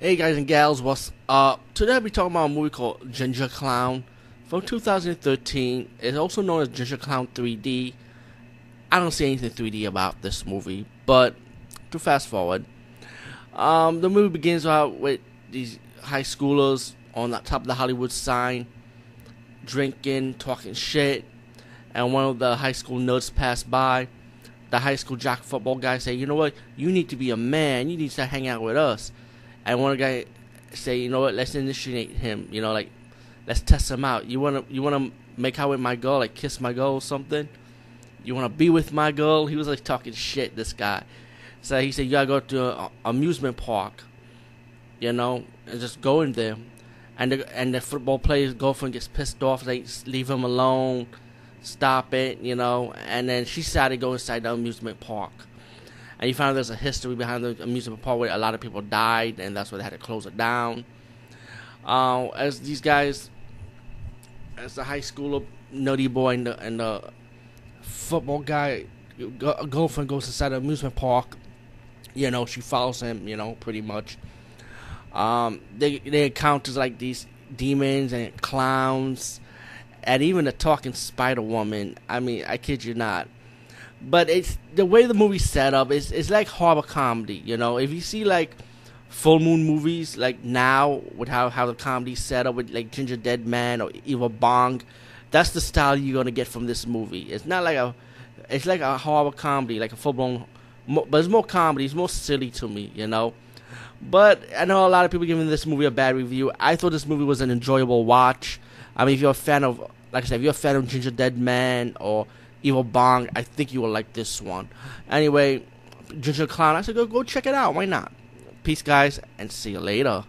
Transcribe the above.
Hey guys and gals, what's up? Today I'll be talking about a movie called Ginger Clown from 2013. It's also known as Ginger Clown 3D. I don't see anything 3D about this movie, but to fast forward, um, the movie begins out with these high schoolers on the top of the Hollywood sign, drinking, talking shit, and one of the high school nerds passed by. The high school jock football guy say, "You know what? You need to be a man. You need to hang out with us." And one guy say, "You know what? Let's initiate him. You know, like let's test him out. You wanna you wanna make out with my girl, like kiss my girl or something? You wanna be with my girl?" He was like talking shit. This guy. So he said, "You gotta go to amusement park." You know, and just go in there and the and the football player's girlfriend gets pissed off. They leave him alone, stop it, you know. And then she decided to go inside the amusement park, and you find there's a history behind the amusement park where a lot of people died, and that's why they had to close it down. Uh, as these guys, as the high schooler nutty boy and the, and the football guy, girlfriend goes inside the amusement park. You know, she follows him. You know, pretty much um, they they encounters like these demons and clowns, and even a talking Spider Woman. I mean, I kid you not. But it's the way the movie's set up. It's it's like horror comedy. You know, if you see like full moon movies like now with how how the comedy's set up with like Ginger Dead Man or Evil Bong, that's the style you're gonna get from this movie. It's not like a it's like a horror comedy, like a full blown, but it's more comedy. It's more silly to me, you know. But I know a lot of people giving this movie a bad review. I thought this movie was an enjoyable watch. I mean, if you're a fan of, like I said, if you're a fan of Ginger Dead Man or Evil Bong, I think you will like this one. Anyway, Ginger Clown, I said go go check it out. Why not? Peace, guys, and see you later.